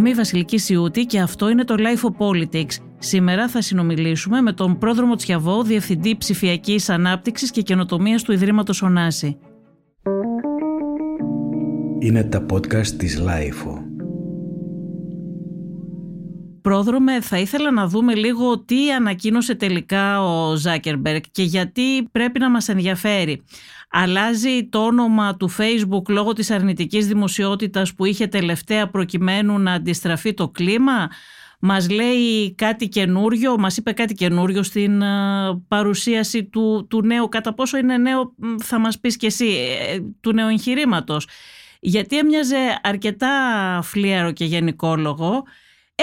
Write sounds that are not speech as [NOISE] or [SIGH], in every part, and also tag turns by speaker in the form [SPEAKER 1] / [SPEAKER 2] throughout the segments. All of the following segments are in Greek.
[SPEAKER 1] Είμαι η Βασιλική Σιούτη και αυτό είναι το Life of Politics. Σήμερα θα συνομιλήσουμε με τον πρόδρομο Τσιαβό, Διευθυντή Ψηφιακής Ανάπτυξης και Καινοτομίας του Ιδρύματος Ωνάση.
[SPEAKER 2] Είναι τα podcast της Life.
[SPEAKER 1] Πρόδρομε, θα ήθελα να δούμε λίγο τι ανακοίνωσε τελικά ο Ζάκερμπεργκ και γιατί πρέπει να μας ενδιαφέρει. Αλλάζει το όνομα του Facebook λόγω της αρνητικής δημοσιότητας που είχε τελευταία προκειμένου να αντιστραφεί το κλίμα; Μας λέει κάτι καινούριο, μας είπε κάτι καινούριο στην παρουσίαση του, του νέου, κατά πόσο είναι νέο θα μας πεις και εσύ, ε, του νέου εγχειρήματος. Γιατί έμοιαζε αρκετά φλίαρο και γενικόλογο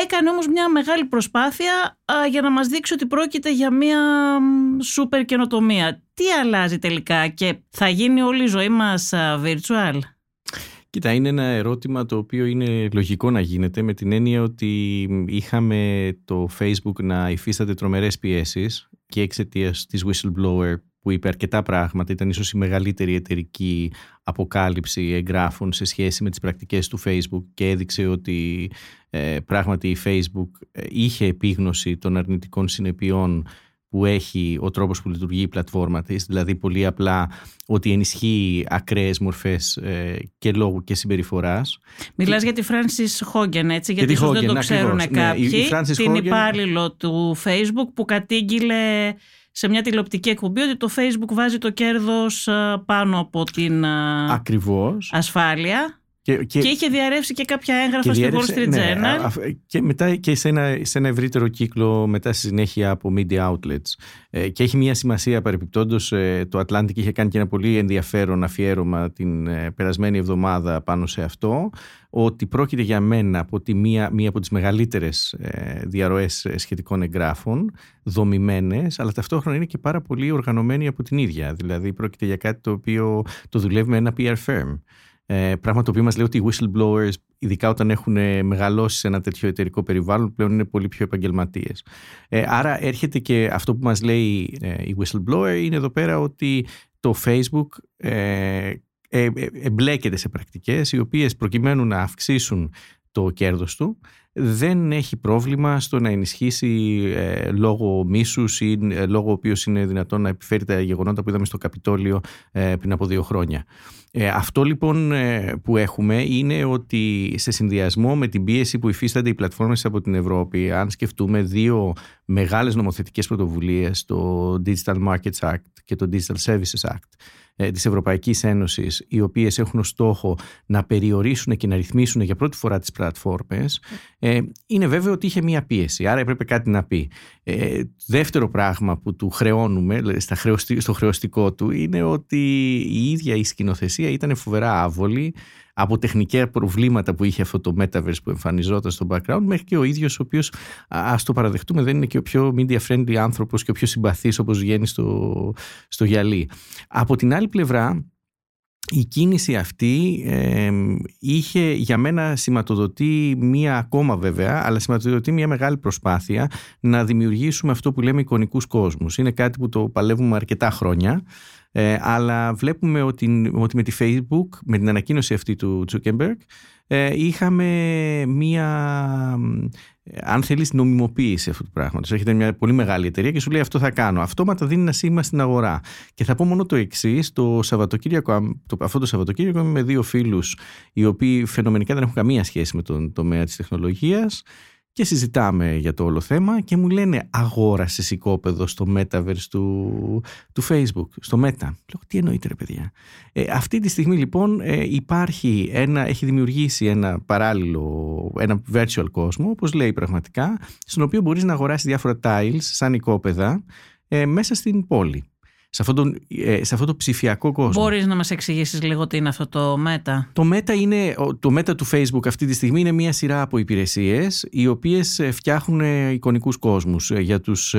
[SPEAKER 1] Έκανε όμως μια μεγάλη προσπάθεια για να μας δείξει ότι πρόκειται για μια σούπερ καινοτομία. Τι αλλάζει τελικά και θα γίνει όλη η ζωή μας virtual;
[SPEAKER 3] Κοίτα, είναι ένα ερώτημα το οποίο είναι λογικό να γίνεται με την έννοια ότι είχαμε το Facebook να υφίσταται τρομερές πιέσεις και εξαιτίας της whistleblower που είπε αρκετά πράγματα. Ήταν ίσως η μεγαλύτερη εταιρική αποκάλυψη εγγράφων σε σχέση με τις πρακτικές του Facebook και έδειξε ότι ε, πράγματι η Facebook ε, είχε επίγνωση των αρνητικών συνεπειών που έχει ο τρόπος που λειτουργεί η πλατφόρμα της, δηλαδή πολύ απλά ότι ενισχύει ακραίες μορφές ε, και λόγου και συμπεριφοράς.
[SPEAKER 1] Μιλάς για τη Francis Hogan, έτσι, γιατί ίσως δεν το ξέρουν ναι, κάποιοι, την Hogan... υπάλληλο του Facebook που κατήγγειλε σε μια τηλεοπτική εκπομπή ότι το Facebook βάζει το κέρδος πάνω από την
[SPEAKER 3] Ακριβώς.
[SPEAKER 1] ασφάλεια. Και, και, και είχε διαρρεύσει και κάποια έγγραφα στη Wall Street ναι, Journal.
[SPEAKER 3] και μετά και σε ένα, σε ένα ευρύτερο κύκλο μετά στη συνέχεια από media outlets. Ε, και έχει μια σημασία παρεπιπτόντως ε, το Atlantic είχε κάνει και ένα πολύ ενδιαφέρον αφιέρωμα την ε, περασμένη εβδομάδα πάνω σε αυτό ότι πρόκειται για μένα από τη μία, μία από τις μεγαλύτερες ε, διαρροές σχετικών εγγράφων δομημένες αλλά ταυτόχρονα είναι και πάρα πολύ οργανωμένη από την ίδια δηλαδή πρόκειται για κάτι το οποίο το δουλεύει με ένα PR firm ε, πράγμα το οποίο μας λέει ότι οι whistleblowers, ειδικά όταν έχουν ε, μεγαλώσει σε ένα τέτοιο εταιρικό περιβάλλον, πλέον είναι πολύ πιο επαγγελματίες. Ε, άρα έρχεται και αυτό που μας λέει ε, η whistleblower είναι εδώ πέρα ότι το Facebook ε, ε, εμπλέκεται σε πρακτικές οι οποίες προκειμένου να αυξήσουν το κέρδος του δεν έχει πρόβλημα στο να ενισχύσει ε, λόγω μίσους ή ε, λόγω ο οποίος είναι δυνατόν να επιφέρει τα γεγονότα που είδαμε στο Καπιτόλιο ε, πριν από δύο χρόνια. Ε, αυτό λοιπόν που έχουμε είναι ότι σε συνδυασμό με την πίεση που υφίστανται οι πλατφόρμες από την Ευρώπη, αν σκεφτούμε δύο μεγάλες νομοθετικές πρωτοβουλίες, το Digital Markets Act και το Digital Services Act, ε, της Ευρωπαϊκής Ένωσης οι οποίες έχουν στόχο να περιορίσουν και να ρυθμίσουν για πρώτη φορά τις πλατφόρμες ε, είναι βέβαιο ότι είχε μία πίεση. Άρα έπρεπε κάτι να πει. Ε, δεύτερο πράγμα που του χρεώνουμε στα στο χρεωστικό του είναι ότι η ίδια η σκηνοθεσία ήταν φοβερά άβολη από τεχνικά προβλήματα που είχε αυτό το metaverse που εμφανιζόταν στο background μέχρι και ο ίδιος ο οποίος ας το παραδεχτούμε δεν είναι και ο πιο media friendly άνθρωπος και ο πιο συμπαθής όπως βγαίνει στο, στο γυαλί. Από την άλλη πλευρά η κίνηση αυτή είχε για μένα σηματοδοτεί μία ακόμα βέβαια, αλλά σηματοδοτεί μία μεγάλη προσπάθεια να δημιουργήσουμε αυτό που λέμε εικονικούς κόσμους. Είναι κάτι που το παλεύουμε αρκετά χρόνια. Ε, αλλά βλέπουμε ότι, ότι με τη Facebook, με την ανακοίνωση αυτή του Zuckerberg, ε, είχαμε μία, αν θέλεις, νομιμοποίηση αυτού του πράγματος. Έχετε μια πολύ μεγάλη εταιρεία και σου λέει αυτό θα κάνω. Αυτόματα δίνει ένα σήμα στην αγορά. Και θα πω μόνο το εξής, το Σαββατοκύριακο, το, αυτό το Σαββατοκύριακο είμαι με δύο φίλους οι οποίοι φαινομενικά δεν έχουν καμία σχέση με τον τομέα της τεχνολογίας και συζητάμε για το όλο θέμα και μου λένε αγόρασες οικόπεδο στο Metaverse του, του Facebook, στο Meta. Λέω τι εννοείται ρε παιδιά. Ε, αυτή τη στιγμή λοιπόν ε, υπάρχει ένα, έχει δημιουργήσει ένα παράλληλο, ένα virtual κόσμο όπως λέει πραγματικά, στον οποίο μπορείς να αγοράσεις διάφορα tiles σαν οικόπεδα ε, μέσα στην πόλη σε αυτό, το, ε, σε αυτό το ψηφιακό κόσμο.
[SPEAKER 1] Μπορείς να μας εξηγήσεις λίγο τι είναι αυτό το Meta;
[SPEAKER 3] Το Meta, είναι, το Meta του Facebook αυτή τη στιγμή είναι μια σειρά από υπηρεσίες οι οποίες ε, φτιάχνουν ε, εικονικούς κόσμους. Για τους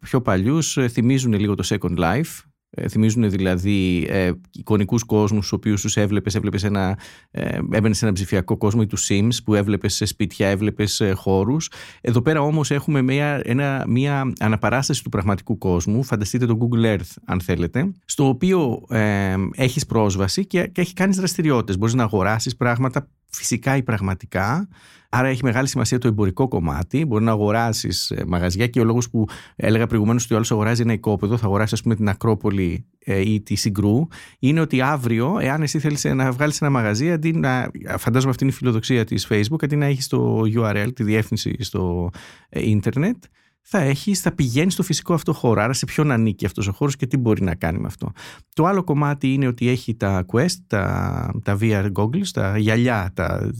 [SPEAKER 3] πιο παλιούς θυμίζουν λίγο το Second Life ε, θυμίζουν δηλαδή ε, εικονικούς κόσμους στους οποίους τους έβλεπες, έβλεπες ένα, ε, έμπαινες σε ένα ψηφιακό κόσμο ή τους Sims που έβλεπες σε σπίτια, έβλεπες ε, χώρους. Εδώ πέρα όμως έχουμε μια, ένα, μια αναπαράσταση του πραγματικού κόσμου, φανταστείτε το Google Earth αν θέλετε, στο οποίο ε, έχεις πρόσβαση και, και έχει κάνεις δραστηριότητες. Μπορείς να αγοράσεις πράγματα φυσικά ή πραγματικά. Άρα έχει μεγάλη σημασία το εμπορικό κομμάτι. Μπορεί να αγοράσεις ε, μαγαζιά και ο λόγος που έλεγα προηγουμένως ότι ο άλλος αγοράζει ένα οικόπεδο, θα αγοράσει, ας πούμε, την Ακρόπολη ε, ή τη Συγκρού, είναι ότι αύριο, εάν εσύ θέλεις να βγάλεις ένα μαγαζί, αντί να. Φαντάζομαι αυτή είναι η φιλοδοξία της Facebook, αντί να έχεις το URL, τη διεύθυνση στο ε, ίντερνετ, θα έχεις, θα πηγαίνεις στο φυσικό αυτό χώρο. Άρα σε ποιον ανήκει αυτός ο χώρος και τι μπορεί να κάνει με αυτό. Το άλλο κομμάτι είναι ότι έχει τα Quest, τα, τα VR goggles, τα γυαλιά, τα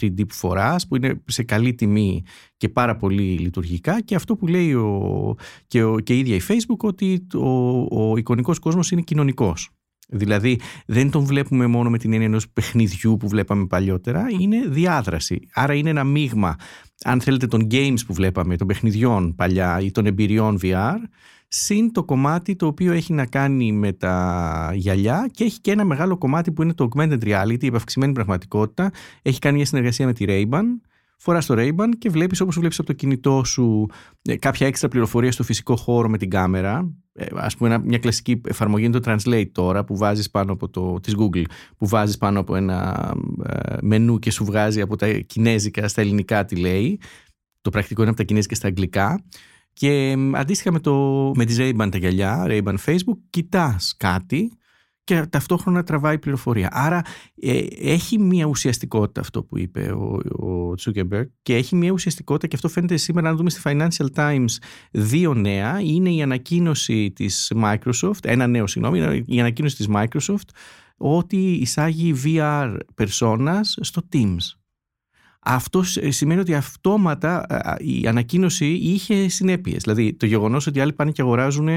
[SPEAKER 3] 3D ε, που φοράς, που είναι σε καλή τιμή και πάρα πολύ λειτουργικά. Και αυτό που λέει ο, και, ο, και η ίδια η Facebook, ότι ο, ο εικονικός κόσμος είναι κοινωνικός. Δηλαδή δεν τον βλέπουμε μόνο με την έννοια ενός παιχνιδιού που βλέπαμε παλιότερα, είναι διάδραση. Άρα είναι ένα μείγμα, αν θέλετε, των games που βλέπαμε, των παιχνιδιών παλιά ή των εμπειριών VR, συν το κομμάτι το οποίο έχει να κάνει με τα γυαλιά και έχει και ένα μεγάλο κομμάτι που είναι το augmented reality, η επαυξημένη πραγματικότητα. Έχει κάνει μια συνεργασία με τη Ray-Ban φοράς το Ray-Ban και βλέπεις όπως βλέπεις από το κινητό σου ε, κάποια έξτρα πληροφορία στο φυσικό χώρο με την κάμερα. Ε, Α πούμε, μια κλασική εφαρμογή είναι το Translate τώρα που βάζεις πάνω από το. της Google, που βάζεις πάνω από ένα ε, μενού και σου βγάζει από τα κινέζικα στα ελληνικά τι λέει. Το πρακτικό είναι από τα κινέζικα στα αγγλικά. Και αντίστοιχα με, το, με τις Ray-Ban τα γυαλιά, Ray-Ban Facebook, κοιτάς κάτι και ταυτόχρονα τραβάει πληροφορία. Άρα ε, έχει μια ουσιαστικότητα αυτό που είπε ο, ο Zuckerberg και έχει μια ουσιαστικότητα και αυτό φαίνεται σήμερα αν δούμε στη Financial Times δύο νέα είναι η ανακοίνωση της Microsoft, ένα νέο συγγνώμη, η ανακοίνωση της Microsoft ότι εισάγει VR personas στο Teams. Αυτό σημαίνει ότι αυτόματα η ανακοίνωση είχε συνέπειες. Δηλαδή το γεγονός ότι άλλοι πάνε και αγοράζουν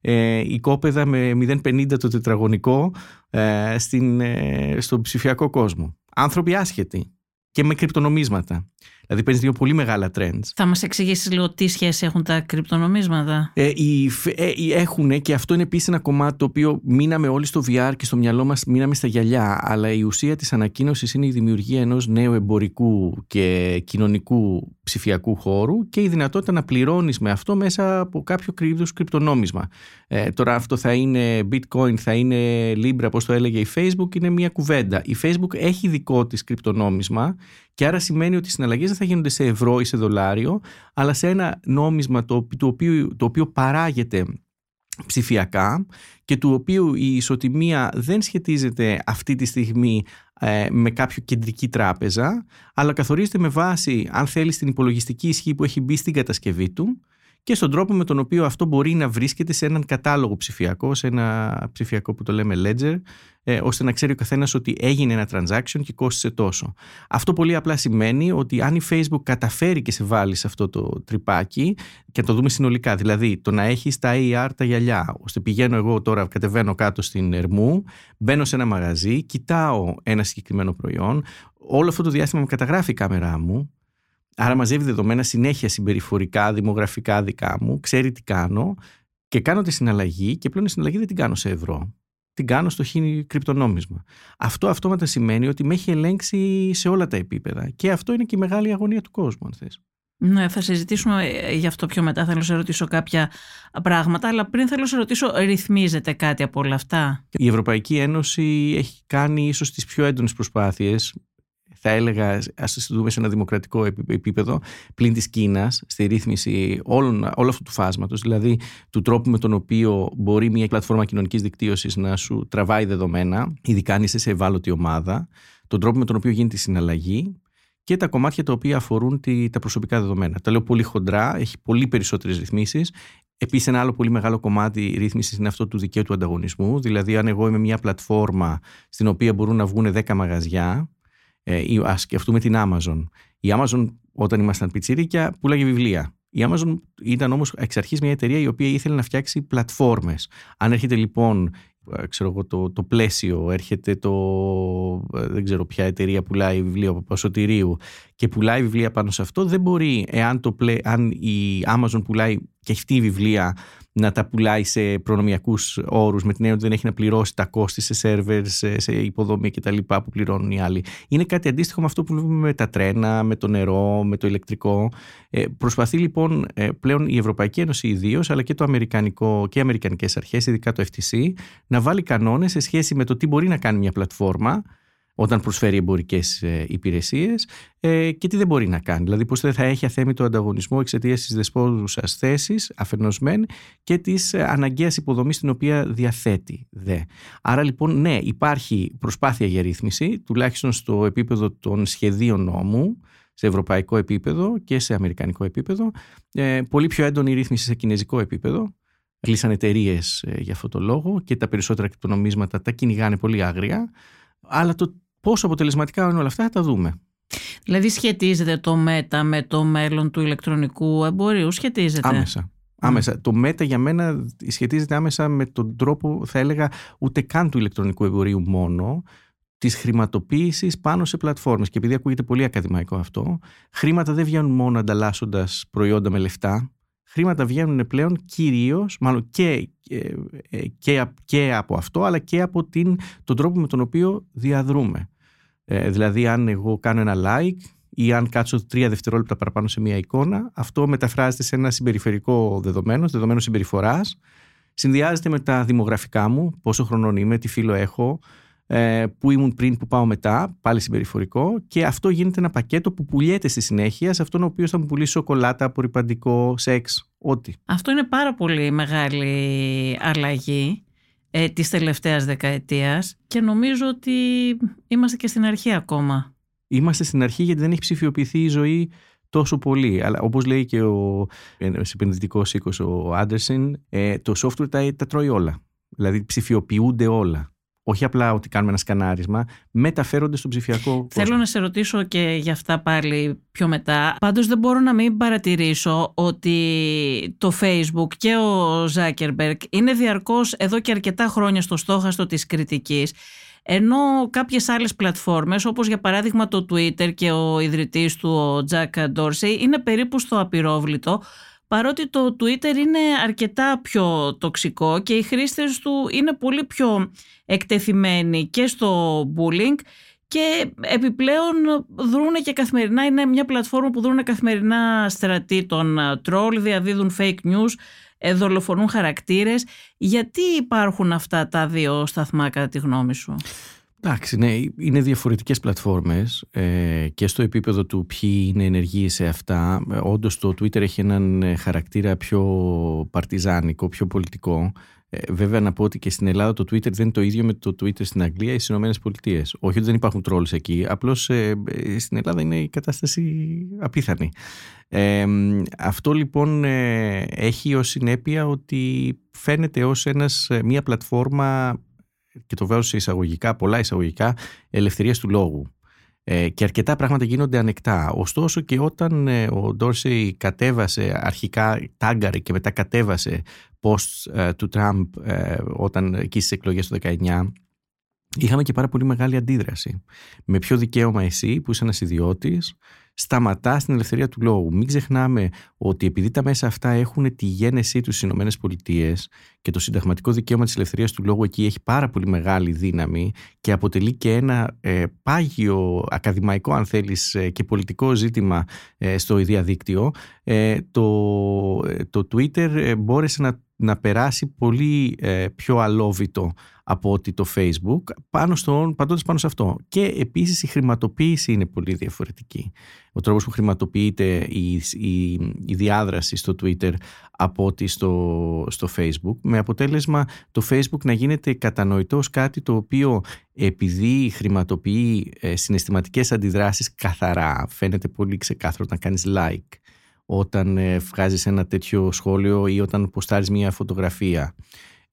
[SPEAKER 3] ε, οικόπεδα με 0,50 το τετραγωνικό ε, στην, ε, στον ψηφιακό κόσμο. Άνθρωποι άσχετοι και με κρυπτονομίσματα. Δηλαδή παίρνει δύο πολύ μεγάλα trends.
[SPEAKER 1] Θα μας εξηγήσεις λίγο τι σχέση έχουν τα κρυπτονομίσματα.
[SPEAKER 3] Ε, οι, ε, έχουν και αυτό είναι επίσης ένα κομμάτι το οποίο μείναμε όλοι στο VR και στο μυαλό μας μείναμε στα γυαλιά. Αλλά η ουσία της ανακοίνωσης είναι η δημιουργία ενός νέου εμπορικού και κοινωνικού ψηφιακού χώρου και η δυνατότητα να πληρώνεις με αυτό μέσα από κάποιο είδους κρυπτονόμισμα. Ε, τώρα αυτό θα είναι bitcoin, θα είναι libra, όπω το έλεγε η facebook, είναι μια κουβέντα. Η facebook έχει δικό της κρυπτονόμισμα και άρα σημαίνει ότι οι συναλλαγές δεν θα γίνονται σε ευρώ ή σε δολάριο, αλλά σε ένα νόμισμα το, το, οποίο, το οποίο παράγεται ψηφιακά και του οποίου η ισοτιμία δεν σχετίζεται αυτή τη στιγμή ε, με κάποιο κεντρική τράπεζα, αλλά καθορίζεται με βάση, αν θέλεις, την υπολογιστική ισχύ που έχει μπει στην κατασκευή του και στον τρόπο με τον οποίο αυτό μπορεί να βρίσκεται σε έναν κατάλογο ψηφιακό, σε ένα ψηφιακό που το λέμε ledger, ε, ώστε να ξέρει ο καθένας ότι έγινε ένα transaction και κόστησε τόσο. Αυτό πολύ απλά σημαίνει ότι αν η Facebook καταφέρει και σε βάλει σε αυτό το τρυπάκι, και να το δούμε συνολικά, δηλαδή το να έχεις τα AR τα γυαλιά, ώστε πηγαίνω εγώ τώρα, κατεβαίνω κάτω στην Ερμού, μπαίνω σε ένα μαγαζί, κοιτάω ένα συγκεκριμένο προϊόν, όλο αυτό το διάστημα με καταγράφει η κάμερά μου, Άρα μαζεύει δεδομένα συνέχεια συμπεριφορικά, δημογραφικά δικά μου, ξέρει τι κάνω και κάνω τη συναλλαγή και πλέον η συναλλαγή δεν την κάνω σε ευρώ. Την κάνω στο χίνι κρυπτονόμισμα. Αυτό αυτόματα σημαίνει ότι με έχει ελέγξει σε όλα τα επίπεδα. Και αυτό είναι και η μεγάλη αγωνία του κόσμου, αν θες.
[SPEAKER 1] Ναι, θα συζητήσουμε ε, γι' αυτό πιο μετά. Θέλω να σε ρωτήσω κάποια πράγματα, αλλά πριν θέλω να σε ρωτήσω, ρυθμίζεται κάτι από όλα αυτά;
[SPEAKER 3] Η Ευρωπαϊκή Ένωση έχει κάνει ίσως τις πιο έντονες προσπάθειες θα έλεγα, ας το δούμε σε ένα δημοκρατικό επίπεδο, πλην της Κίνας, στη ρύθμιση όλων, όλου αυτού του φάσματος, δηλαδή του τρόπου με τον οποίο μπορεί μια πλατφόρμα κοινωνικής δικτύωσης να σου τραβάει δεδομένα, ειδικά αν είσαι σε ευάλωτη ομάδα, τον τρόπο με τον οποίο γίνεται η συναλλαγή και τα κομμάτια τα οποία αφορούν τη, τα προσωπικά δεδομένα. Τα λέω πολύ χοντρά, έχει πολύ περισσότερες ρυθμίσεις. Επίσης, ένα άλλο πολύ μεγάλο κομμάτι ρύθμισης είναι αυτό του δικαίου του ανταγωνισμού. Δηλαδή, αν εγώ είμαι μια πλατφόρμα στην οποία μπορούν να βγουν 10 μαγαζιά, ε, ας σκεφτούμε την Amazon. Η Amazon όταν ήμασταν πιτσίρικια πουλάγε βιβλία. Η Amazon ήταν όμως εξ αρχής μια εταιρεία η οποία ήθελε να φτιάξει πλατφόρμες. Αν έρχεται λοιπόν ε, ξέρω εγώ, το, το πλαίσιο, έρχεται το, ε, δεν ξέρω ποια εταιρεία πουλάει βιβλία από Σωτηρίου και πουλάει βιβλία πάνω σε αυτό, δεν μπορεί, εάν το, αν η Amazon πουλάει και αυτή η βιβλία να τα πουλάει σε προνομιακούς όρους, με την έννοια ότι δεν έχει να πληρώσει τα κόστη σε σερβερ, σε, σε υποδομή κτλ. που πληρώνουν οι άλλοι. Είναι κάτι αντίστοιχο με αυτό που βλέπουμε με τα τρένα, με το νερό, με το ηλεκτρικό. Ε, προσπαθεί λοιπόν ε, πλέον η Ευρωπαϊκή Ένωση ιδίως, αλλά και το Αμερικανικό και οι Αμερικανικές αρχές, ειδικά το FTC, να βάλει κανόνες σε σχέση με το τι μπορεί να κάνει μια πλατφόρμα όταν προσφέρει εμπορικές ε, υπηρεσίες ε, και τι δεν μπορεί να κάνει. Δηλαδή πώς δεν θα έχει αθέμητο ανταγωνισμό εξαιτίας της δεσπόζουσας θέσης αφενοσμένη και της ε, αναγκαίας υποδομής την οποία διαθέτει. Δε. Άρα λοιπόν ναι υπάρχει προσπάθεια για ρύθμιση τουλάχιστον στο επίπεδο των σχεδίων νόμου σε ευρωπαϊκό επίπεδο και σε αμερικανικό επίπεδο. Ε, πολύ πιο έντονη ρύθμιση σε κινέζικο επίπεδο. Κλείσαν εταιρείες για αυτό το λόγο και τα περισσότερα κρυπτονομίσματα τα κυνηγάνε πολύ άγρια. Αλλά το πόσο αποτελεσματικά είναι όλα αυτά θα τα δούμε.
[SPEAKER 1] Δηλαδή σχετίζεται το ΜΕΤΑ με το μέλλον του ηλεκτρονικού εμπορίου, σχετίζεται;
[SPEAKER 3] Άμεσα. Άμεσα. Το ΜΕΤΑ για μένα σχετίζεται άμεσα με τον τρόπο, θα έλεγα, ούτε καν του ηλεκτρονικού εμπορίου μόνο, της χρηματοποίησης πάνω σε πλατφόρμες. Και επειδή ακούγεται πολύ ακαδημαϊκό αυτό, χρήματα δεν βγαίνουν μόνο ανταλλάσσοντας προϊόντα με λεφτά. Χρήματα βγαίνουν πλέον κυρίως, μάλλον και, ε, και, και, από αυτό, αλλά και από την, τον τρόπο με τον οποίο διαδρούμε. Ε, δηλαδή, αν εγώ κάνω ένα like ή αν κάτσω τρία δευτερόλεπτα παραπάνω σε μια εικόνα, αυτό μεταφράζεται σε ένα συμπεριφερικό δεδομένο, δεδομένο συμπεριφοράς. Συνδυάζεται με τα δημογραφικά μου, πόσο χρονών είμαι, τι φίλο έχω, ε, που ήμουν πριν, που πάω μετά, πάλι συμπεριφορικό. Και αυτό γίνεται ένα πακέτο που πουλιέται στη συνέχεια σε αυτόν ο οποίος θα μου πουλήσει σοκολάτα, απορριπαντικό, σεξ, ό,τι.
[SPEAKER 1] Αυτό είναι πάρα πολύ μεγάλη αλλαγή ε, της τελευταίας δεκαετίας και νομίζω ότι είμαστε και στην αρχή ακόμα.
[SPEAKER 3] Είμαστε στην αρχή γιατί δεν έχει ψηφιοποιηθεί η ζωή τόσο πολύ. Αλλά όπως λέει και ο επενδυτικό οίκος ο Άντερσεν, ε, το software τα, τα τρώει όλα. Δηλαδή ψηφιοποιούνται όλα όχι απλά ότι κάνουμε ένα σκανάρισμα, μεταφέρονται στον ψηφιακό κόσμο.
[SPEAKER 1] Θέλω να σε ρωτήσω και για αυτά πάλι πιο μετά. Πάντως δεν μπορώ να μην παρατηρήσω ότι το Facebook και ο Zuckerberg είναι διαρκώς εδώ και αρκετά χρόνια στο στόχαστο της κριτικής ενώ κάποιες άλλες πλατφόρμες όπως για παράδειγμα το Twitter και ο ιδρυτής του ο Jack Dorsey είναι περίπου στο απειρόβλητο παρότι το Twitter είναι αρκετά πιο τοξικό και οι χρήστες του είναι πολύ πιο εκτεθειμένοι και στο bullying και επιπλέον δρούν και καθημερινά, είναι μια πλατφόρμα που δρούν καθημερινά στρατή των τρόλ, διαδίδουν fake news, ε, δολοφονούν χαρακτήρες. Γιατί υπάρχουν αυτά τα δύο σταθμά κατά τη γνώμη σου;
[SPEAKER 3] Εντάξει, ναι, είναι διαφορετικές πλατφόρμες ε, και στο επίπεδο του ποιοι είναι ενεργοί σε αυτά. Ε, όντως το Twitter έχει έναν ε, χαρακτήρα πιο παρτιζάνικο, πιο πολιτικό. Ε, βέβαια να πω ότι και στην Ελλάδα το Twitter δεν είναι το ίδιο με το Twitter στην Αγγλία ή στις Ηνωμένες Πολιτείες. Όχι ότι δεν υπάρχουν trolls εκεί, απλώς ε, στην Ελλάδα είναι η κατάσταση απίθανη. Ε, αυτό λοιπόν έχει ως συνέπεια ότι φαίνεται ως ένας, μια πλατφόρμα και το βάζω σε εισαγωγικά, πολλά εισαγωγικά, ελευθερίας του λόγου. Ε, και αρκετά πράγματα γίνονται ανεκτά. Ωστόσο και όταν ε, ο Ντόρσεϊ κατέβασε, αρχικά τάγκαρε και μετά κατέβασε post ε, του Τραμπ ε, όταν εκεί στις εκλογές του 19, είχαμε και πάρα πολύ μεγάλη αντίδραση. Με ποιο δικαίωμα εσύ που είσαι ένας ιδιώτης σταματά στην ελευθερία του λόγου. Μην ξεχνάμε ότι επειδή τα μέσα αυτά έχουν τη γένεσή τους στις ΗΠΑ και το συνταγματικό δικαίωμα της ελευθερίας του λόγου εκεί έχει πάρα πολύ μεγάλη δύναμη και αποτελεί και ένα ε, πάγιο ακαδημαϊκό, αν θέλεις, ε, και πολιτικό ζήτημα ε, στο διαδίκτυο, ε, το, το Twitter μπόρεσε να να περάσει πολύ ε, πιο αλόβητο από ότι το Facebook πάνω στο, παντώντας πάνω σε αυτό. Και επίσης η χρηματοποίηση είναι πολύ διαφορετική. Ο τρόπος που χρηματοποιείται η, η, η διάδραση στο Twitter από ότι στο, στο Facebook με αποτέλεσμα το Facebook να γίνεται κατανοητό ως κάτι το οποίο επειδή χρηματοποιεί ε, συναισθηματικές αντιδράσεις καθαρά φαίνεται πολύ ξεκάθαρο να κάνεις like όταν ε, βγάζεις ένα τέτοιο σχόλιο ή όταν ποστάρεις μια φωτογραφία.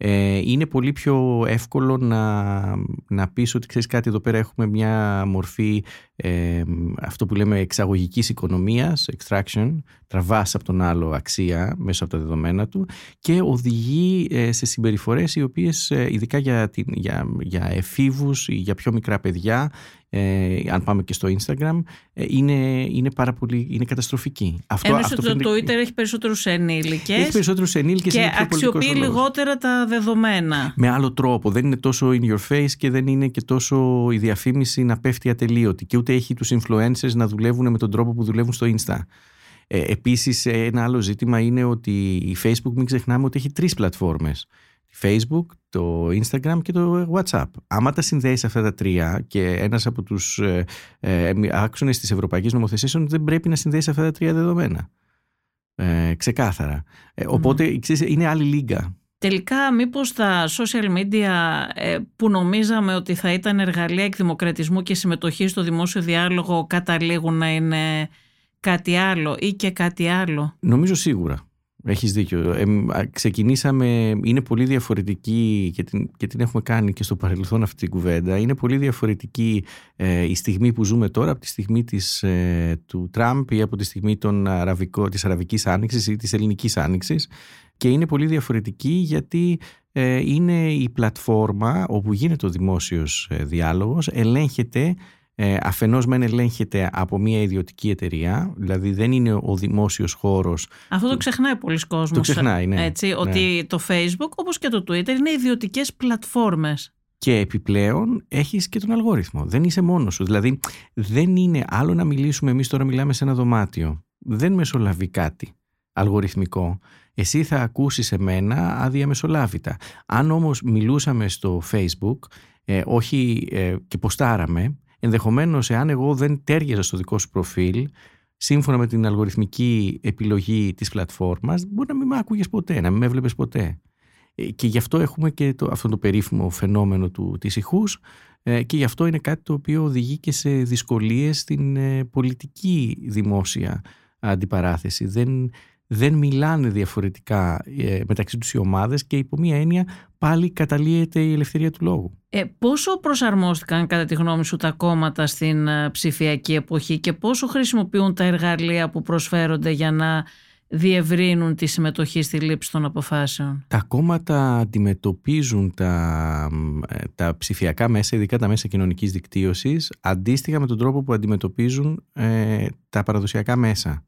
[SPEAKER 3] Ε, είναι πολύ πιο εύκολο να, να πεις ότι ξέρεις κάτι εδώ πέρα έχουμε μια μορφή ε, αυτό που λέμε εξαγωγικής οικονομίας, extraction, τραβάς από τον άλλο αξία μέσα από τα δεδομένα του και οδηγεί ε, σε συμπεριφορές οι οποίες ε, ειδικά για, την, για, για εφήβους ή για πιο μικρά παιδιά ε, αν πάμε και στο Instagram, ε, είναι, είναι πάρα πολύ είναι καταστροφική.
[SPEAKER 1] Αυτό, Ένωσε αυτό το Twitter έχει περισσότερους ενήλικες
[SPEAKER 3] έχει περισσότερους ενήλικες
[SPEAKER 1] και αξιοποιεί λιγότερα τα δεδομένα.
[SPEAKER 3] Με άλλο τρόπο. Δεν είναι τόσο in your face και δεν είναι και τόσο η διαφήμιση να πέφτει ατελείωτη και ούτε έχει τους influencers να δουλεύουν με τον τρόπο που δουλεύουν στο Insta. Ε, επίσης ένα άλλο ζήτημα είναι ότι η Facebook μην ξεχνάμε ότι έχει τρεις πλατφόρμες Facebook, το Instagram και το WhatsApp. Άμα τα συνδέεις αυτά τα τρία και ένας από τους ε, ε, άξονες της Ευρωπαϊκής Νομοθεσίας δεν πρέπει να συνδέεις αυτά τα τρία δεδομένα. Ε, ξεκάθαρα. Ε, οπότε ξέρεις, είναι άλλη λίγα.
[SPEAKER 1] Τελικά μήπως τα social media ε, που νομίζαμε ότι θα ήταν εργαλεία εκδημοκρατισμού και συμμετοχή στο δημόσιο διάλογο καταλήγουν να είναι κάτι άλλο ή και κάτι άλλο;
[SPEAKER 3] Νομίζω σίγουρα. Έχεις δίκιο. Ε, ξεκινήσαμε, είναι πολύ διαφορετική και την, και την έχουμε κάνει και στο παρελθόν αυτή την κουβέντα. Είναι πολύ διαφορετική ε, η στιγμή που ζούμε τώρα από τη στιγμή της, ε, του Τραμπ ή από τη στιγμή των Αραβικό, της Αραβικής Άνοιξης ή της Ελληνικής Άνοιξης και είναι πολύ διαφορετική γιατί ε, είναι η πλατφόρμα όπου γίνεται ο δημόσιος ε, διάλογος, ελέγχεται ε, αφενός μεν ελέγχεται από μια ιδιωτική εταιρεία, δηλαδή δεν είναι ο δημόσιος χώρος.
[SPEAKER 1] Αυτό το ξεχνάει πολλοί κόσμος.
[SPEAKER 3] Το ξεχνάει, ναι.
[SPEAKER 1] Έτσι,
[SPEAKER 3] ναι.
[SPEAKER 1] Ότι το Facebook όπως και το Twitter είναι ιδιωτικές πλατφόρμες.
[SPEAKER 3] Και επιπλέον έχεις και τον αλγόριθμο. Δεν είσαι μόνος σου. Δηλαδή δεν είναι άλλο να μιλήσουμε, εμείς τώρα μιλάμε σε ένα δωμάτιο. Δεν μεσολαβεί κάτι αλγοριθμικό. Εσύ θα ακούσεις εμένα αδιαμεσολάβητα. Αν όμως μιλούσαμε στο Facebook, ε, όχι ε, και ποστάραμε, ενδεχομένως εάν εγώ δεν τέριαζα στο δικό σου προφίλ, σύμφωνα με την αλγοριθμική επιλογή της πλατφόρμας, μπορεί να μην με άκουγες ποτέ, να μην με έβλεπες ποτέ. Ε, και γι' αυτό έχουμε και το, αυτό το περίφημο φαινόμενο του, της ηχούς ε, και γι' αυτό είναι κάτι το οποίο οδηγεί και σε δυσκολίες στην ε, πολιτική δημόσια αντιπαράθεση. Δεν, δεν μιλάνε διαφορετικά ε, μεταξύ τους οι ομάδες και υπό μία έννοια πάλι καταλύεται η ελευθερία του λόγου.
[SPEAKER 1] Ε, πόσο προσαρμόστηκαν κατά τη γνώμη σου τα κόμματα στην ε, ψηφιακή εποχή και πόσο χρησιμοποιούν τα εργαλεία που προσφέρονται για να διευρύνουν τη συμμετοχή στη λήψη των αποφάσεων;
[SPEAKER 3] Τα κόμματα αντιμετωπίζουν τα, ε, τα ψηφιακά μέσα, ειδικά τα μέσα κοινωνικής δικτύωσης, αντίστοιχα με τον τρόπο που αντιμετωπίζουν τα παραδοσιακά μέσα.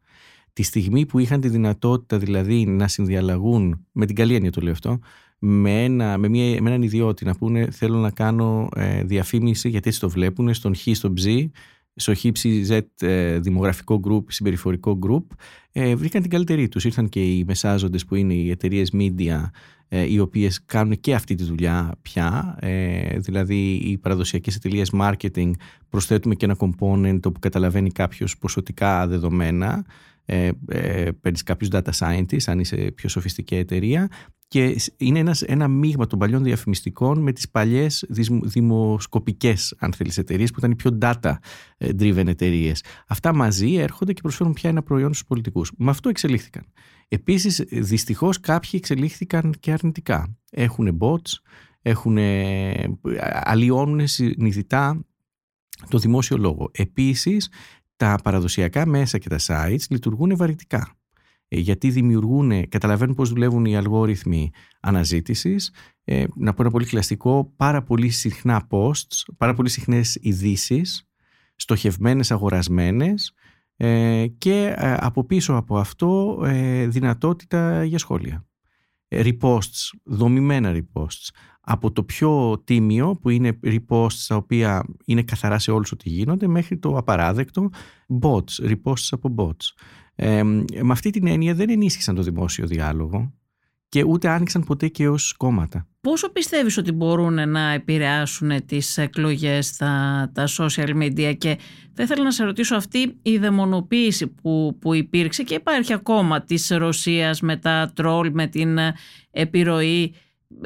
[SPEAKER 3] Τη στιγμή που είχαν τη δυνατότητα δηλαδή να συνδιαλλαγούν, με την καλή έννοια το λέω αυτό, με, ένα, με, μια, με έναν ιδιώτη να πούνε θέλω να κάνω ε, διαφήμιση γιατί έτσι το βλέπουν στον Χ, στον Ψ, στο Z ε, δημογραφικό group, συμπεριφορικό group, ε, βρήκαν την καλύτερη τους. Ήρθαν και οι μεσάζοντες που είναι οι εταιρείες media, ε, οι οποίες κάνουν και αυτή τη δουλειά πια. Ε, δηλαδή οι παραδοσιακές εταιρείες marketing προσθέτουμε και ένα component όπου καταλαβαίνει κάποιος ποσοτικά δεδομένα ε, ε, παίρνεις κάποιους data scientists αν είσαι πιο σοφιστική εταιρεία και είναι ένας, ένα μείγμα των παλιών διαφημιστικών με τις παλιές δημοσκοπικές αν θέλεις εταιρείες που ήταν οι πιο data driven εταιρείες. Αυτά μαζί έρχονται και προσφέρουν πια ένα προϊόν στους πολιτικούς. Με αυτό εξελίχθηκαν. Επίσης δυστυχώς κάποιοι εξελίχθηκαν και αρνητικά. Έχουν bots, έχουν, αλλοιώνουν συνειδητά το δημόσιο λόγο. Επίσης τα παραδοσιακά μέσα και τα sites λειτουργούν βαρυτικά. Ε, γιατί δημιουργούν, καταλαβαίνουν πώς δουλεύουν οι αλγόριθμοι αναζήτησης. Ε, να πω ένα πολύ κλασικό, πάρα πολύ συχνά posts, πάρα πολύ συχνές ειδήσεις, στοχευμένες, αγορασμένες ε, και ε, από πίσω από αυτό δυνατότητα για σχόλια. Reposts, δομημένα reposts από το πιο τίμιο που είναι reposts τα οποία είναι καθαρά σε όλους ότι γίνονται μέχρι το απαράδεκτο bots, reposts από bots. Ε, με αυτή την έννοια δεν ενίσχυσαν το δημόσιο διάλογο και ούτε άνοιξαν ποτέ και ως κόμματα.
[SPEAKER 1] Πόσο πιστεύεις ότι μπορούν να επηρεάσουν τις εκλογές τα, τα social media; Και θα ήθελα να σε ρωτήσω αυτή η δαιμονοποίηση που, που υπήρξε και υπάρχει ακόμα της Ρωσίας με τα τρόλ, με την επιρροή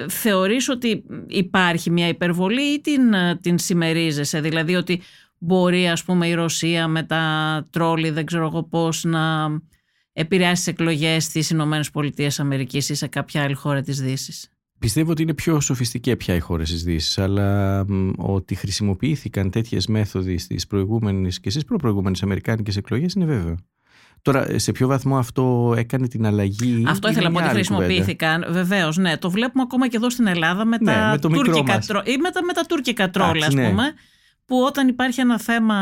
[SPEAKER 1] θεωρείς ότι υπάρχει μια υπερβολή ή την, την συμμερίζεσαι, δηλαδή ότι μπορεί ας πούμε η Ρωσία με τα τρόλι δεν ξέρω εγώ πώς να επηρεάσει τις εκλογές στις Ηνωμένες Πολιτείες Αμερικής ή σε κάποια άλλη χώρα της Δύσης;
[SPEAKER 3] Πιστεύω ότι είναι πιο σοφιστική πια οι χώρες της Δύσης, αλλά ότι χρησιμοποιήθηκαν τέτοιες μέθοδοι στις προηγούμενες και στις προπροηγούμενες Αμερικάνικες εκλογές είναι βέβαιο. Τώρα, σε ποιο βαθμό αυτό έκανε την αλλαγή.
[SPEAKER 1] Αυτό ήθελα να πω ότι χρησιμοποιήθηκαν. Βεβαίως, ναι. Το βλέπουμε ακόμα και εδώ στην Ελλάδα με, ναι, τα, με, τουρκικά, τρό... ή με, τα, με τα τουρκικά τρόλ, ας ναι. πούμε. Που όταν υπάρχει ένα θέμα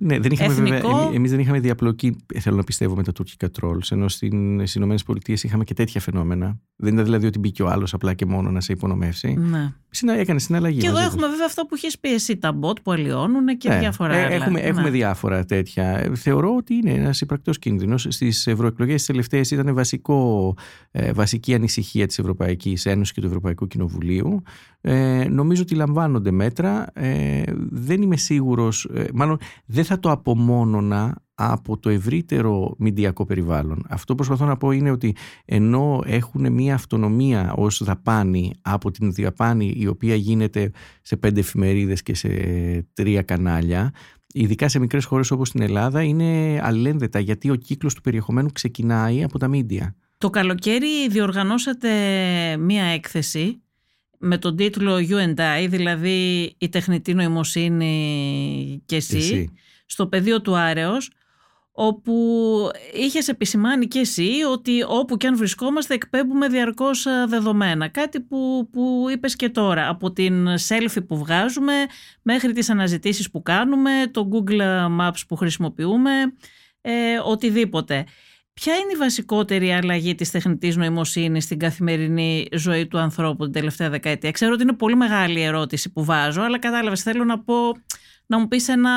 [SPEAKER 3] ναι, δεν είχαμε,
[SPEAKER 1] εθνικό...
[SPEAKER 3] Βέβαια, εμείς δεν είχαμε διαπλοκή, θέλω να πιστεύω, με τα τουρκικά trolls, ενώ στις ΗΠΑ είχαμε και τέτοια φαινόμενα. Δεν ήταν δηλαδή ότι μπήκε ο άλλος απλά και μόνο να σε υπονομεύσει.
[SPEAKER 1] Ναι.
[SPEAKER 3] Συνα, έκανε συναλλαγή.
[SPEAKER 1] Και εδώ έχουμε βέβαια αυτό που έχει πει εσύ, τα bot που αλλοιώνουν και ναι. διάφορα
[SPEAKER 3] ε,
[SPEAKER 1] άλλα.
[SPEAKER 3] Έχουμε,
[SPEAKER 1] ναι.
[SPEAKER 3] έχουμε διάφορα τέτοια. Θεωρώ ότι είναι ένας υπαρκτός κίνδυνος. Στις ευρωεκλογές τις τελευταίες ήταν βασικό, ε, βασική ανησυχία της Ευρωπαϊκής Ένωσης και του Ευρωπαϊκού Κοινοβουλίου. Ε, νομίζω ότι λαμβάνονται μέτρα. Ε, δεν είμαι σίγουρος, ε, μάλλον δεν θα το απομόνωνα από το ευρύτερο μηντιακό περιβάλλον. Αυτό που προσπαθώ να πω είναι ότι ενώ έχουν μια αυτονομία ως δαπάνη από την διαπάνη η οποία γίνεται σε πέντε εφημερίδες και σε τρία κανάλια, ειδικά σε μικρές χώρες όπως την Ελλάδα, είναι αλληλένδετα γιατί ο κύκλος του περιεχομένου ξεκινάει από τα μίντια.
[SPEAKER 1] Το καλοκαίρι διοργανώσατε μία έκθεση με τον τίτλο You and I, δηλαδή η τεχνητή νοημοσύνη και εσύ, στο πεδίο του Άρεος, όπου είχες επισημάνει και εσύ ότι όπου και αν βρισκόμαστε εκπέμπουμε διαρκώς δεδομένα. Κάτι που, που είπες και τώρα, από την selfie που βγάζουμε μέχρι τις αναζητήσεις που κάνουμε, το Google Maps που χρησιμοποιούμε, ε, οτιδήποτε. Ποια είναι η βασικότερη αλλαγή της τεχνητής νοημοσύνης στην καθημερινή ζωή του ανθρώπου την τελευταία δεκαετία; Ξέρω ότι είναι πολύ μεγάλη ερώτηση που βάζω, αλλά κατάλαβες, θέλω να πω, να μου πεις ένα...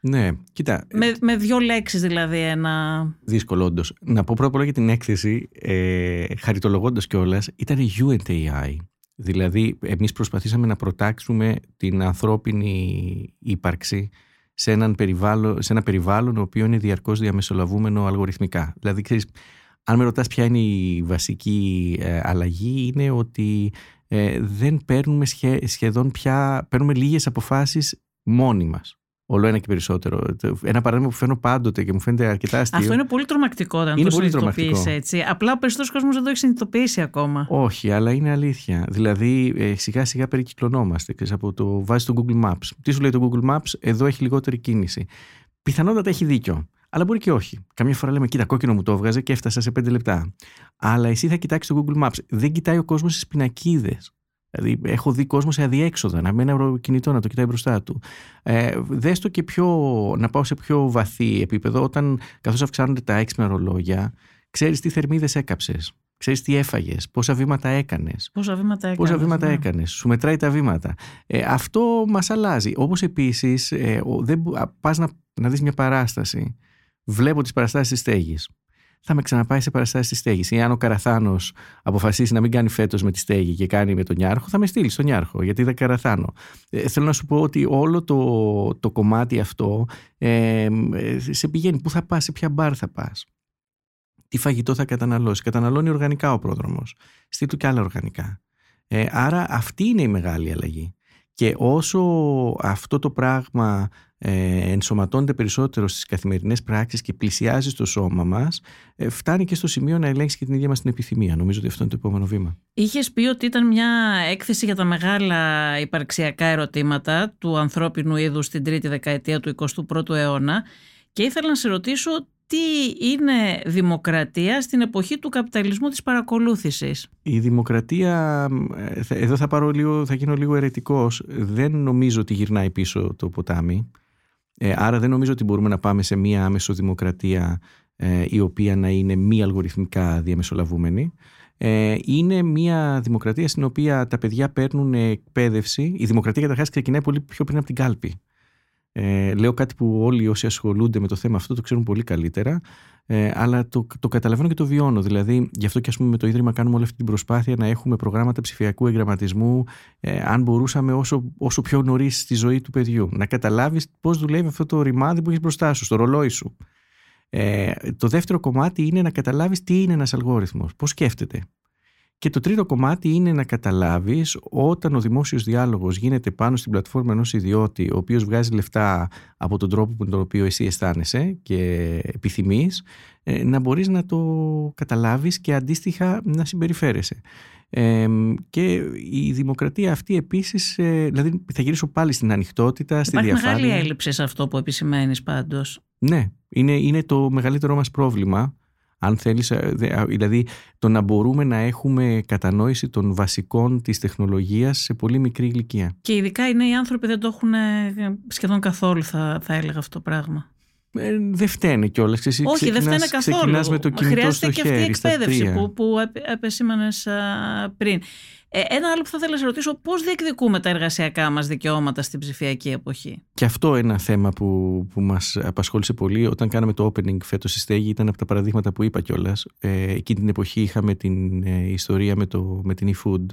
[SPEAKER 3] Ναι, κοίτα.
[SPEAKER 1] Με, με δύο λέξεις δηλαδή ένα...
[SPEAKER 3] Δύσκολο όντως. Να πω πρώτα απ' όλα για την έκθεση, ε, χαριτολογώντας κιόλας, ήταν UNTAI. Δηλαδή, εμείς προσπαθήσαμε να προτάξουμε την ανθρώπινη ύπαρξη σε, έναν περιβάλλον, σε ένα περιβάλλον ο οποίο είναι διαρκώς διαμεσολαβούμενο αλγοριθμικά. Δηλαδή, ξέρεις, αν με ρωτάς ποια είναι η βασική ε, αλλαγή, είναι ότι ε, δεν παίρνουμε σχεδόν πια, παίρνουμε λίγες αποφάσεις μόνοι μας. Όλο ένα και περισσότερο. Ένα παράδειγμα που φέρνω πάντοτε και μου φαίνεται αρκετά αστείο.
[SPEAKER 1] Αυτό είναι πολύ τρομακτικό όταν
[SPEAKER 3] είναι
[SPEAKER 1] το
[SPEAKER 3] πολύ
[SPEAKER 1] συνειδητοποιήσει έτσι. Απλά ο περισσότερος κόσμος δεν το έχει συνειδητοποιήσει ακόμα.
[SPEAKER 3] Όχι, αλλά είναι αλήθεια. Δηλαδή, ε, σιγά σιγά περικυκλωνόμαστε. Ξέρεις, από το βάζεις το Google Maps. Τι σου λέει το Google Maps, εδώ έχει λιγότερη κίνηση. Πιθανότατα έχει δίκιο. Αλλά μπορεί και όχι. Καμιά φορά λέμε, κοίτα, κόκκινο μου το έβγαζε και έφτασα σε πέντε λεπτά. Αλλά εσύ θα κοιτάξεις το Google Maps. Δεν κοιτάει ο κόσμος στις πινακίδες. Δηλαδή, έχω δει κόσμος σε αδιέξοδα να μένει ένα κινητό να το κοιτάει μπροστά του. Ε, δες το και πιο, να πάω σε πιο βαθύ επίπεδο, όταν καθώς αυξάνονται τα έξυπνα ρολόγια, ξέρεις τι θερμίδες έκαψες. Ξέρεις τι έφαγες, πόσα βήματα έκανες.
[SPEAKER 1] Πόσα βήματα έκανες.
[SPEAKER 3] Πόσα βήματα ναι. έκανες. Σου μετράει τα βήματα. Ε, αυτό μας αλλάζει. Όπως επίσης, ε, πας να, να δεις μια παράσταση. Βλέπω τις παραστάσεις της στέγης θα με ξαναπάει σε παραστάσεις τη στέγη. Ή αν ο Καραθάνος αποφασίσει να μην κάνει φέτος με τη στέγη και κάνει με τον Νιάρχο, θα με στείλει στον Νιάρχο, γιατί δεν Καραθάνο. Ε, θέλω να σου πω ότι όλο το, το κομμάτι αυτό ε, σε πηγαίνει. Πού θα πας, σε ποια μπαρ θα πας. Τι φαγητό θα καταναλώσει. Καταναλώνει οργανικά ο πρόδρομος. Στείλ του και άλλα οργανικά. Ε, άρα αυτή είναι η μεγάλη αλλαγή. Και όσο αυτό το πράγμα ε, ενσωματώνεται περισσότερο στις καθημερινές πράξεις και πλησιάζει στο σώμα μας, ε, φτάνει και στο σημείο να ελέγξει και την ίδια μας την επιθυμία. Νομίζω ότι αυτό είναι το επόμενο βήμα.
[SPEAKER 1] Είχες πει ότι ήταν μια έκθεση για τα μεγάλα υπαρξιακά ερωτήματα του ανθρώπινου είδους στην τρίτη δεκαετία του 21ου αιώνα και ήθελα να σε ρωτήσω τι είναι δημοκρατία στην εποχή του καπιταλισμού της παρακολούθησης.
[SPEAKER 3] Η δημοκρατία, ε, εδώ θα, πάρω λίγο, θα γίνω λίγο ερετικός, δεν νομίζω ότι γυρνάει πίσω το ποτάμι. Ε, άρα δεν νομίζω ότι μπορούμε να πάμε σε μία άμεσο δημοκρατία ε, η οποία να είναι μη αλγοριθμικά διαμεσολαβούμενη. Ε, είναι μια δημοκρατία στην οποία τα παιδιά παίρνουν εκπαίδευση. Η δημοκρατία καταρχάς ξεκινάει πολύ πιο πριν από την κάλπη. Ε, λέω κάτι που όλοι όσοι ασχολούνται με το θέμα αυτό το ξέρουν πολύ καλύτερα, ε, αλλά το, το καταλαβαίνω και το βιώνω. Δηλαδή, γι' αυτό και ας πούμε, με το Ίδρυμα κάνουμε όλη αυτή την προσπάθεια να έχουμε προγράμματα ψηφιακού εγγραμματισμού, ε, αν μπορούσαμε όσο, όσο πιο νωρίς στη ζωή του παιδιού. Να καταλάβεις πώς δουλεύει αυτό το ρημάδι που έχεις μπροστά σου, στο ρολόι σου. Ε, το δεύτερο κομμάτι είναι να καταλάβεις τι είναι ένας αλγόριθμος, πώς σκέφτεται. Και το τρίτο κομμάτι είναι να καταλάβεις όταν ο δημόσιος διάλογος γίνεται πάνω στην πλατφόρμα ενός ιδιώτη ο οποίος βγάζει λεφτά από τον τρόπο με τον οποίο εσύ αισθάνεσαι και επιθυμείς ε, να μπορείς να το καταλάβεις και αντίστοιχα να συμπεριφέρεσαι. Ε, και η δημοκρατία αυτή επίσης, ε, δηλαδή θα γυρίσω πάλι στην ανοιχτότητα, στη
[SPEAKER 1] Υπάρχει
[SPEAKER 3] διαφάνεια.
[SPEAKER 1] μεγάλη έλλειψη σε αυτό που επισημαίνεις πάντως.
[SPEAKER 3] Ναι, είναι, είναι το μεγαλύτερό μας πρόβλημα Αν θέλεις, ε, δηλαδή το να μπορούμε να έχουμε κατανόηση των βασικών της τεχνολογίας σε πολύ μικρή ηλικία.
[SPEAKER 1] Και ειδικά οι νέοι άνθρωποι δεν το έχουν σχεδόν καθόλου θα, θα έλεγα αυτό το πράγμα.
[SPEAKER 3] Ε, δεν φταίνε κιόλας.
[SPEAKER 1] Όχι, δεν φταίνε καθόλου.
[SPEAKER 3] με το κινητό
[SPEAKER 1] Χρειάζεται
[SPEAKER 3] στο
[SPEAKER 1] και αυτή η
[SPEAKER 3] χέρι,
[SPEAKER 1] εκπαίδευση που, που επεσήμανες πριν. Ε, ένα άλλο που θα ήθελα να σε ρωτήσω, πώς διεκδικούμε τα εργασιακά μας δικαιώματα στην ψηφιακή εποχή;
[SPEAKER 3] Και αυτό ένα θέμα που, που μας απασχόλησε πολύ όταν κάναμε το opening φέτος στη Στέγη. Ήταν από τα παραδείγματα που είπα κιόλας. Ε, εκείνη την εποχή είχαμε την ε, ιστορία με, το, με την eFood.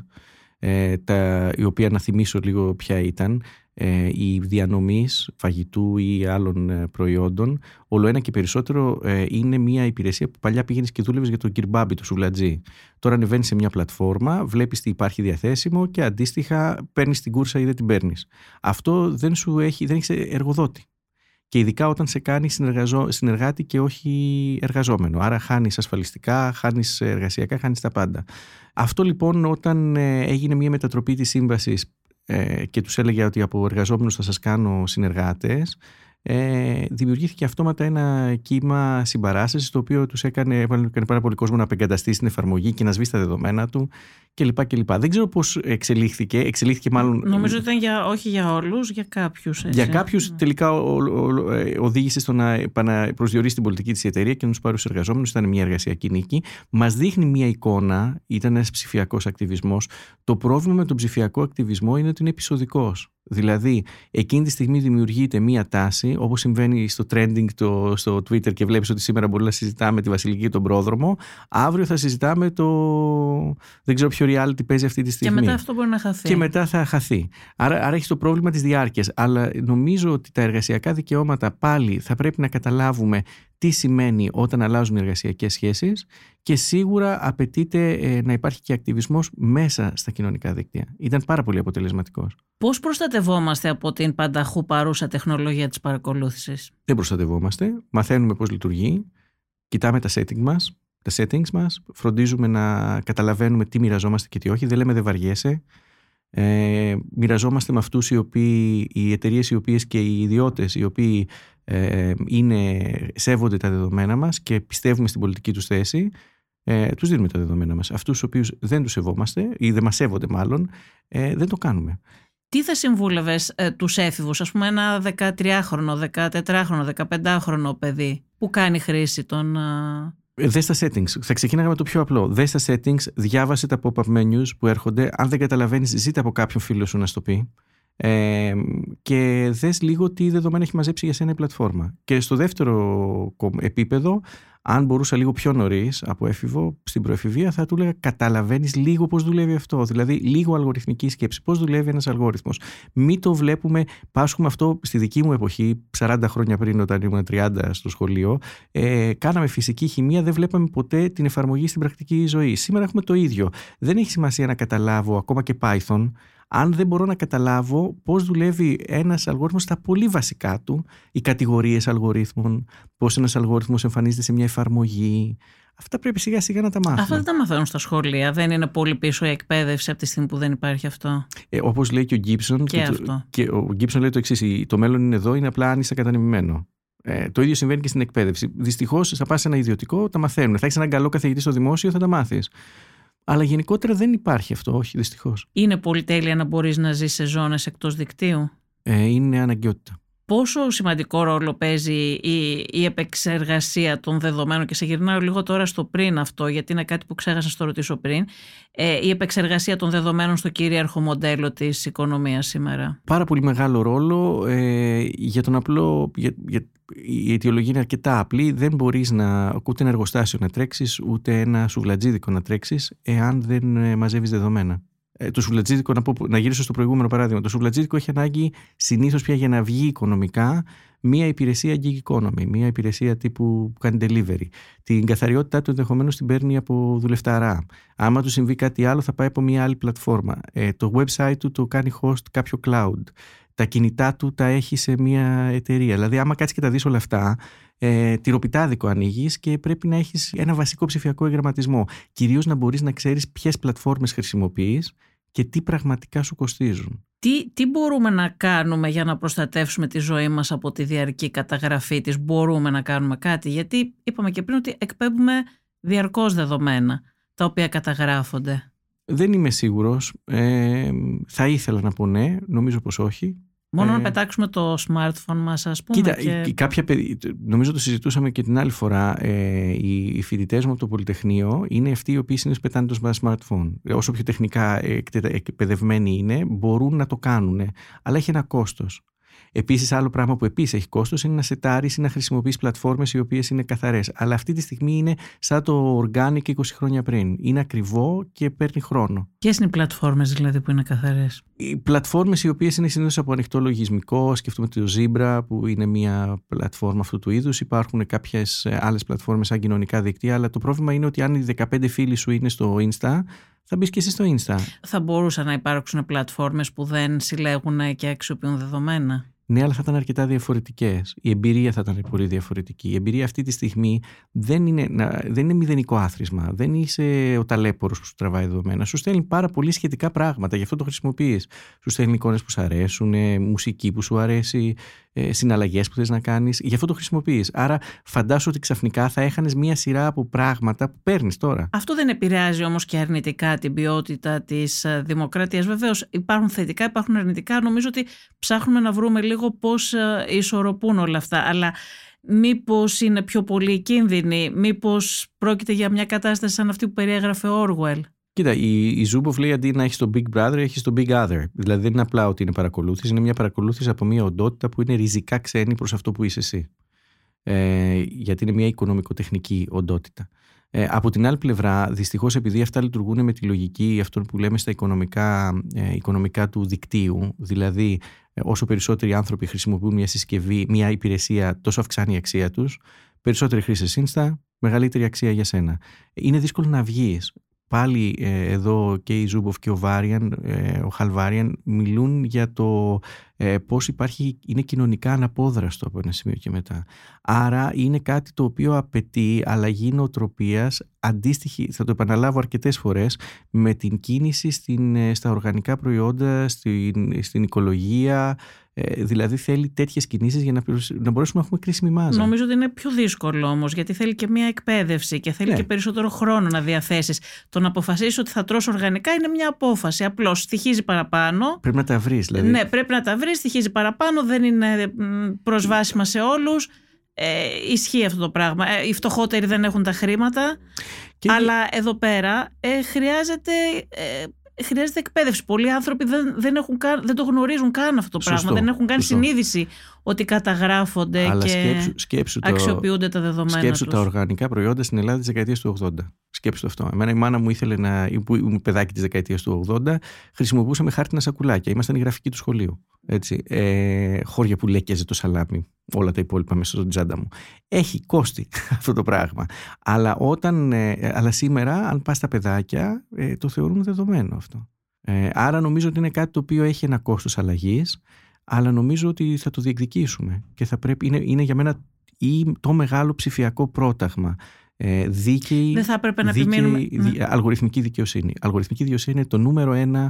[SPEAKER 3] Ε, τα, η οποία να θυμίσω λίγο ποια ήταν ε, η διανομής φαγητού ή άλλων ε, προϊόντων όλο ένα και περισσότερο ε, είναι μια υπηρεσία που παλιά πήγαινες και δούλευες για τον κυρμπάμπι, το σουβλατζή. Τώρα ανεβαίνεις σε μια πλατφόρμα, βλέπεις τι υπάρχει διαθέσιμο και αντίστοιχα παίρνεις την κούρσα ή δεν την παίρνεις. Αυτό δεν σου έχει, δεν έχεις εργοδότη. Και ειδικά όταν σε κάνει συνεργάτη και όχι εργαζόμενο. Άρα χάνεις ασφαλιστικά, χάνεις εργασιακά, χάνεις τα πάντα. Αυτό λοιπόν όταν έγινε μια μετατροπή της σύμβασης ε, και τους έλεγε ότι από εργαζόμενους θα σας κάνω συνεργάτες ε, δημιουργήθηκε αυτόματα ένα κύμα συμπαράστασης το οποίο τους έκανε, έκανε πάρα πολύ κόσμο να απεγκαταστήσει την εφαρμογή και να σβήσει τα δεδομένα του κλπ. κλπ. Δεν ξέρω πώς εξελίχθηκε. Εξελίχθηκε μάλλον.
[SPEAKER 1] Νομίζω ότι ήταν για, όχι για όλους, για κάποιους.
[SPEAKER 3] Για κάποιους ναι. τελικά ο, ο, ε, οδήγησε στο να, να προσδιορίσει την πολιτική της εταιρεία και να τους πάρει τους εργαζόμενους. Ήταν μια εργασιακή νίκη. Μας δείχνει μια εικόνα, ήταν ένας ψηφιακός ακτιβισμός. Το πρόβλημα με τον ψηφιακό ακτιβισμό είναι ότι είναι επεισοδικός. Δηλαδή, εκείνη τη στιγμή δημιουργείται μία τάση, όπως συμβαίνει στο trending το, στο Twitter και βλέπεις ότι σήμερα μπορεί να συζητάμε τη Βασιλική τον πρόδρομο. Αύριο θα συζητάμε το. Δεν ξέρω ποιο reality παίζει αυτή τη στιγμή.
[SPEAKER 1] Και μετά αυτό μπορεί να χαθεί.
[SPEAKER 3] Και μετά θα χαθεί. Άρα, άρα έχεις το πρόβλημα της διάρκειας. Αλλά νομίζω ότι τα εργασιακά δικαιώματα πάλι θα πρέπει να καταλάβουμε τι σημαίνει όταν αλλάζουν οι εργασιακές σχέσεις και σίγουρα απαιτείται ε, να υπάρχει και ακτιβισμός μέσα στα κοινωνικά δίκτυα. Ήταν πάρα πολύ αποτελεσματικός.
[SPEAKER 1] Πώς προστατευόμαστε από την πανταχού παρούσα τεχνολογία της παρακολούθησης;
[SPEAKER 3] Δεν προστατευόμαστε, μαθαίνουμε πώς λειτουργεί, κοιτάμε τα settings μας, τα settings μας, φροντίζουμε να καταλαβαίνουμε τι μοιραζόμαστε και τι όχι, δεν λέμε δεν βαριέσαι, ε, μοιραζόμαστε με αυτούς οι, οποίοι, οι εταιρείες οι οποίες και οι ιδιώτες οι οποίοι ε, είναι, σέβονται τα δεδομένα μας και πιστεύουμε στην πολιτική τους θέση ε, τους δίνουμε τα δεδομένα μας. Αυτούς τους οποίους δεν τους σεβόμαστε ή δεν μας σέβονται μάλλον ε, δεν το κάνουμε.
[SPEAKER 1] Τι θα συμβούλευες ε, τους έφηβους, ας πούμε ένα 13χρονο, 14χρονο, 15χρονο παιδί που κάνει χρήση των...
[SPEAKER 3] Ε, δες τα settings. Θα ξεκίναγα με το πιο απλό. Δες τα settings, διάβασε τα pop-up menus που έρχονται. Αν δεν καταλαβαίνεις, ζήτα από κάποιον φίλο σου να σου το πει. Ε, και δες λίγο τι δεδομένα έχει μαζέψει για σένα η πλατφόρμα. Και στο δεύτερο επίπεδο, αν μπορούσα λίγο πιο νωρίς από έφηβο, στην προεφηβεία, θα του έλεγα καταλαβαίνεις λίγο πώς δουλεύει αυτό. Δηλαδή, λίγο αλγοριθμική σκέψη. Πώς δουλεύει ένας αλγόριθμος. Μην το βλέπουμε, πάσχουμε αυτό στη δική μου εποχή, 40 χρόνια πριν, όταν ήμουν 30 στο σχολείο. Ε, κάναμε φυσική χημεία, δεν βλέπαμε ποτέ την εφαρμογή στην πρακτική ζωή. Σήμερα έχουμε το ίδιο. Δεν έχει σημασία να καταλάβω ακόμα και Python αν δεν μπορώ να καταλάβω πώς δουλεύει ένας αλγόριθμος στα πολύ βασικά του, οι κατηγορίες αλγορίθμων, πώς ένας αλγόριθμος εμφανίζεται σε μια εφαρμογή. Αυτά πρέπει σιγά σιγά να τα μάθουμε.
[SPEAKER 1] Αυτά δεν τα μαθαίνουν στα σχολεία. Δεν είναι πολύ πίσω η εκπαίδευση από τη στιγμή που δεν υπάρχει αυτό.
[SPEAKER 3] Ε, Όπως λέει και ο Γκίψον.
[SPEAKER 1] Και, και, αυτό.
[SPEAKER 3] και ο Γκίψον λέει το εξής: Το μέλλον είναι εδώ, είναι απλά αν είσαι κατανεμημένο. Ε, το ίδιο συμβαίνει και στην εκπαίδευση. Δυστυχώς, θα πας σε ένα ιδιωτικό, τα μαθαίνουν. Θα έχεις έναν καλό καθηγητή στο δημόσιο, θα τα μάθεις. Αλλά γενικότερα δεν υπάρχει αυτό, όχι δυστυχώς.
[SPEAKER 1] Είναι πολυτέλεια να μπορείς να ζεις σε ζώνες εκτός δικτύου;
[SPEAKER 3] Ε, είναι αναγκαιότητα.
[SPEAKER 1] Πόσο σημαντικό ρόλο παίζει η, η επεξεργασία των δεδομένων και σε γυρνάω λίγο τώρα στο πριν αυτό γιατί είναι κάτι που ξέχασα να το ρωτήσω πριν ε, η επεξεργασία των δεδομένων στο κυρίαρχο μοντέλο της οικονομίας σήμερα.
[SPEAKER 3] Πάρα πολύ μεγάλο ρόλο ε, για τον απλό, για, για, η αιτιολογία είναι αρκετά απλή. Δεν μπορείς να ούτε ένα εργοστάσιο να τρέξεις, ούτε ένα σουβλατζίδικο να τρέξεις, εάν δεν ε, μαζεύεις δεδομένα. Ε, το σουβλατζίδικο, να, πω, να γυρίσω στο προηγούμενο παράδειγμα. Το σουβλατζίδικο έχει ανάγκη συνήθως πια για να βγει οικονομικά μία υπηρεσία gig economy, μία υπηρεσία τύπου που κάνει delivery. Την καθαριότητά του ενδεχομένως την παίρνει από δουλευταρά. Άμα του συμβεί κάτι άλλο, θα πάει από μία άλλη πλατφόρμα. Ε, το website του το κάνει host κάποιο cloud τα κινητά του τα έχει σε μια εταιρεία. Δηλαδή, άμα κάτσεις και τα δεις όλα αυτά, ε, τυροπιτάδικο ανοίγεις και πρέπει να έχεις ένα βασικό ψηφιακό εγγραμματισμό. Κυρίως να μπορείς να ξέρεις ποιες πλατφόρμες χρησιμοποιείς και τι πραγματικά σου κοστίζουν.
[SPEAKER 1] Τι, τι μπορούμε να κάνουμε για να προστατεύσουμε τη ζωή μας από τη διαρκή καταγραφή της; Μπορούμε να κάνουμε κάτι; Γιατί είπαμε και πριν ότι εκπέμπουμε διαρκώς δεδομένα τα οποία καταγράφονται.
[SPEAKER 3] Δεν είμαι σίγουρος. Ε, θα ήθελα να πω ναι, νομίζω πως όχι.
[SPEAKER 1] Μόνο ε, να πετάξουμε το smartphone μας ας πούμε.
[SPEAKER 3] Κοίτα, και... κάποια, νομίζω το συζητούσαμε και την άλλη φορά. Ε, οι, οι φοιτητές μου από το Πολυτεχνείο είναι αυτοί οι οποίοι συνήθως πετάνε το smartphone. Όσο πιο τεχνικά εκπαιδευμένοι είναι, μπορούν να το κάνουν. Αλλά έχει ένα κόστος. Επίσης, άλλο πράγμα που επίσης έχει κόστος είναι να σετάρεις ή να χρησιμοποιείς πλατφόρμες οι οποίες είναι καθαρές. Αλλά αυτή τη στιγμή είναι σαν το Organic 20 χρόνια πριν. Είναι ακριβό και παίρνει χρόνο.
[SPEAKER 1] Ποιες είναι οι πλατφόρμες δηλαδή που είναι καθαρές,
[SPEAKER 3] Οι πλατφόρμες οι οποίες είναι συνήθως από ανοιχτό λογισμικό, σκεφτούμε το Zebra που είναι μια πλατφόρμα αυτού του είδους. Υπάρχουν κάποιες άλλες πλατφόρμες σαν κοινωνικά δίκτυα, αλλά το πρόβλημα είναι ότι αν οι 15 φίλοι σου είναι στο Insta, θα μπεις και εσύ στο Insta.
[SPEAKER 1] Θα μπορούσαν να υπάρξουν πλατφόρμες που δεν συλλέγουν και αξιοποιούν δεδομένα;
[SPEAKER 3] Ναι, αλλά θα ήταν αρκετά διαφορετικές. Η εμπειρία θα ήταν πολύ διαφορετική. Η εμπειρία αυτή τη στιγμή δεν είναι, δεν είναι μηδενικό άθροισμα. Δεν είσαι ο ταλέπορος που σου τραβάει δεδομένα. Σου στέλνει πάρα πολύ σχετικά πράγματα, γι' αυτό το χρησιμοποιείς. Σου στέλνει εικόνες που σου αρέσουν, μουσική που σου αρέσει, ε, συναλλαγές που θες να κάνεις. Γι' αυτό το χρησιμοποιείς. Άρα, φαντάσου ότι ξαφνικά θα έχανες μία σειρά από πράγματα που παίρνεις τώρα.
[SPEAKER 1] Αυτό δεν επηρεάζει όμως και αρνητικά την ποιότητα της ε, δημοκρατίας. Βεβαίως, υπάρχουν θετικά, υπάρχουν αρνητικά. Νομίζω ότι ψάχνουμε να βρούμε λίγο πώς ε, ισορροπούν όλα αυτά. Αλλά μήπως είναι πιο πολύ κίνδυνοι, μήπως πρόκειται για μια κατάσταση σαν αυτή που περιέγραφε ο Όργουελ.
[SPEAKER 3] Κοίτα, η, η Ζούμποφ λέει αντί να έχει το Big Brother, έχει το Big Other. Δηλαδή δεν είναι απλά ότι είναι παρακολούθηση, είναι μια παρακολούθηση από μια οντότητα που είναι ριζικά ξένη προς αυτό που είσαι εσύ. Ε, γιατί είναι μια οικονομικοτεχνική οντότητα. Ε, από την άλλη πλευρά, δυστυχώς επειδή αυτά λειτουργούν με τη λογική αυτών που λέμε στα οικονομικά, ε, οικονομικά του δικτύου, δηλαδή ε, όσο περισσότεροι άνθρωποι χρησιμοποιούν μια συσκευή, μια υπηρεσία, τόσο αυξάνει η αξία τους, περισσότεροι χρήστες Insta, μεγαλύτερη αξία για σένα. Είναι δύσκολο να βγεις πάλι ε, εδώ και η Ζούμποφ και ο Βάριαν, ε, ο Χαλ Βάριαν μιλούν για το ε, πώς υπάρχει, είναι κοινωνικά αναπόδραστο από ένα σημείο και μετά. Άρα είναι κάτι το οποίο απαιτεί αλλαγή νοοτροπίας αντίστοιχη, θα το επαναλάβω αρκετές φορές, με την κίνηση στην, ε, στα οργανικά προϊόντα, στην, στην οικολογία, ε, δηλαδή θέλει τέτοιες κινήσεις για να, να μπορέσουμε να έχουμε κρίσιμη μάζα.
[SPEAKER 1] Νομίζω ότι είναι πιο δύσκολο όμως, γιατί θέλει και μια εκπαίδευση και θέλει ναι. και περισσότερο χρόνο να διαθέσεις. Το να αποφασίσεις ότι θα τρώσει οργανικά είναι μια απόφαση. Απλώς στοιχίζει παραπάνω.
[SPEAKER 3] Πρέπει να τα βρεις, δηλαδή.
[SPEAKER 1] Ναι, πρέπει να τα βρεις, στοιχίζει παραπάνω, δεν είναι προσβάσιμα σε όλους. Ε, ισχύει αυτό το πράγμα. Ε, οι φτωχότεροι δεν έχουν τα χρήματα. Αλλά εδώ πέρα ε, χρειάζεται ε, χρειάζεται εκπαίδευση. Πολλοί άνθρωποι δεν, δεν, έχουν δεν το γνωρίζουν καν αυτό το πράγμα. Δεν έχουν καν συνείδηση ότι καταγράφονται
[SPEAKER 3] Αλλά
[SPEAKER 1] και
[SPEAKER 3] σκέψου, σκέψου
[SPEAKER 1] αξιοποιούνται τα δεδομένα.
[SPEAKER 3] Σκέψου
[SPEAKER 1] τους.
[SPEAKER 3] τα οργανικά προϊόντα στην Ελλάδα της δεκαετίας του 80. Σκέψου αυτό. Εμένα η μάνα μου ήθελε να. που ήμουν παιδάκι της δεκαετίας του 80, χρησιμοποιούσαμε χάρτινα σακουλάκια. Ήμασταν η γραφική του σχολείου. Έτσι. Ε, χώρια που λέκιαζε το σαλάμι. Όλα τα υπόλοιπα μέσα στον τσάντα μου. Έχει κόστη [LAUGHS] αυτό το πράγμα. Αλλά, όταν, ε, αλλά σήμερα, αν πας στα παιδάκια, ε, το θεωρούν δεδομένο αυτό. Ε, άρα νομίζω ότι είναι κάτι το οποίο έχει ένα κόστος αλλαγής, αλλά νομίζω ότι θα το διεκδικήσουμε και θα πρέπει, είναι, είναι για μένα ή το μεγάλο ψηφιακό πρόταγμα. Ε, δίκαιη,
[SPEAKER 1] Δεν θα έπρεπε να επιμείνουμε.
[SPEAKER 3] Ναι. αλγοριθμική δικαιοσύνη. Αλγοριθμική δικαιοσύνη είναι το νούμερο ένα ε,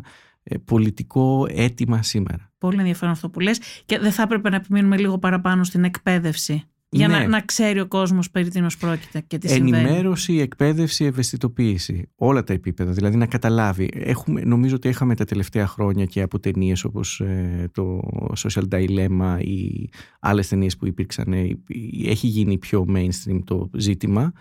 [SPEAKER 3] πολιτικό αίτημα σήμερα.
[SPEAKER 1] Πολύ ενδιαφέρον αυτό που λες και δεν θα έπρεπε να επιμείνουμε λίγο παραπάνω στην εκπαίδευση για να, ναι. να ξέρει ο κόσμος περί τίνος πρόκειται και τι συμβαίνει.
[SPEAKER 3] Ενημέρωση, εκπαίδευση, ευαισθητοποίηση. Όλα τα επίπεδα. Δηλαδή να καταλάβει. Έχουμε, νομίζω ότι είχαμε τα τελευταία χρόνια και από ταινίες όπως ε, το Social Dilemma ή άλλες ταινίες που υπήρξαν. Ε, έχει γίνει πιο mainstream το ζήτημα.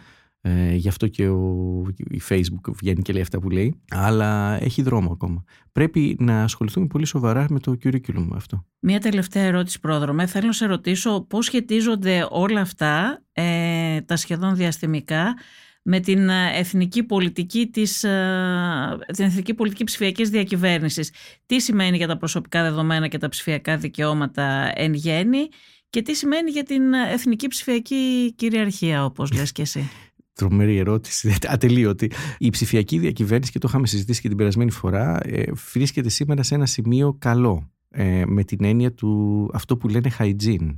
[SPEAKER 3] Ε, γι' αυτό και ο, η Facebook βγαίνει και λέει αυτά που λέει. Αλλά έχει δρόμο ακόμα. Πρέπει να ασχοληθούμε πολύ σοβαρά με το curriculum αυτό.
[SPEAKER 1] Μία τελευταία ερώτηση, πρόδρομε. Θέλω να σε ρωτήσω πώς σχετίζονται όλα αυτά, ε, τα σχεδόν διαστημικά, με την ε, εθνική πολιτική της, ε, την εθνική πολιτική ψηφιακής διακυβέρνησης. Τι σημαίνει για τα προσωπικά δεδομένα και τα ψηφιακά δικαιώματα εν γέννη και τι σημαίνει για την εθνική ψηφιακή κυριαρχία, όπως λες και εσύ; [LAUGHS]
[SPEAKER 3] Τρομερή ερώτηση, [LAUGHS] ατελείωτη. Η ψηφιακή διακυβέρνηση, και το είχαμε συζητήσει και την περασμένη φορά, ε, βρίσκεται σήμερα σε ένα σημείο καλό. Ε, με την έννοια του αυτό που λένε hygiene.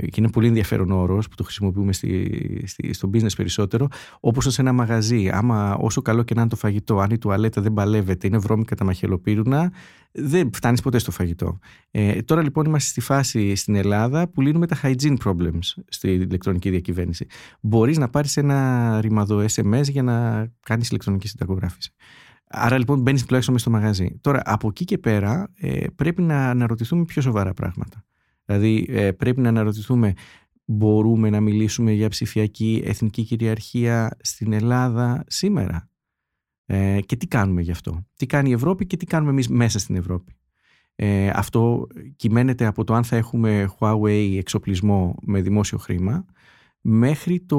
[SPEAKER 3] Και είναι πολύ ενδιαφέρον όρος που το χρησιμοποιούμε στη, στη, στο business περισσότερο, όπως σε ένα μαγαζί. Άμα όσο καλό και να είναι το φαγητό, αν η τουαλέτα δεν παλεύεται, είναι βρώμικα τα μαχαιροπύρουνα, δεν φτάνεις ποτέ στο φαγητό. Ε, τώρα λοιπόν είμαστε στη φάση στην Ελλάδα που λύνουμε τα hygiene problems στη ηλεκτρονική διακυβέρνηση. Μπορείς να πάρεις ένα ρημαδό SMS για να κάνεις ηλεκτρονική συνταγογράφηση. Άρα λοιπόν μπαίνεις τουλάχιστον μέσα στο μαγαζί. Τώρα από εκεί και πέρα ε, πρέπει να αναρωτηθούμε πιο σοβαρά πράγματα. Δηλαδή ε, πρέπει να αναρωτηθούμε μπορούμε να μιλήσουμε για ψηφιακή εθνική κυριαρχία στην Ελλάδα σήμερα; Ε, και τι κάνουμε γι' αυτό; Τι κάνει η Ευρώπη και τι κάνουμε εμείς μέσα στην Ευρώπη; Ε, αυτό κυμαίνεται από το αν θα έχουμε Huawei εξοπλισμό με δημόσιο χρήμα μέχρι το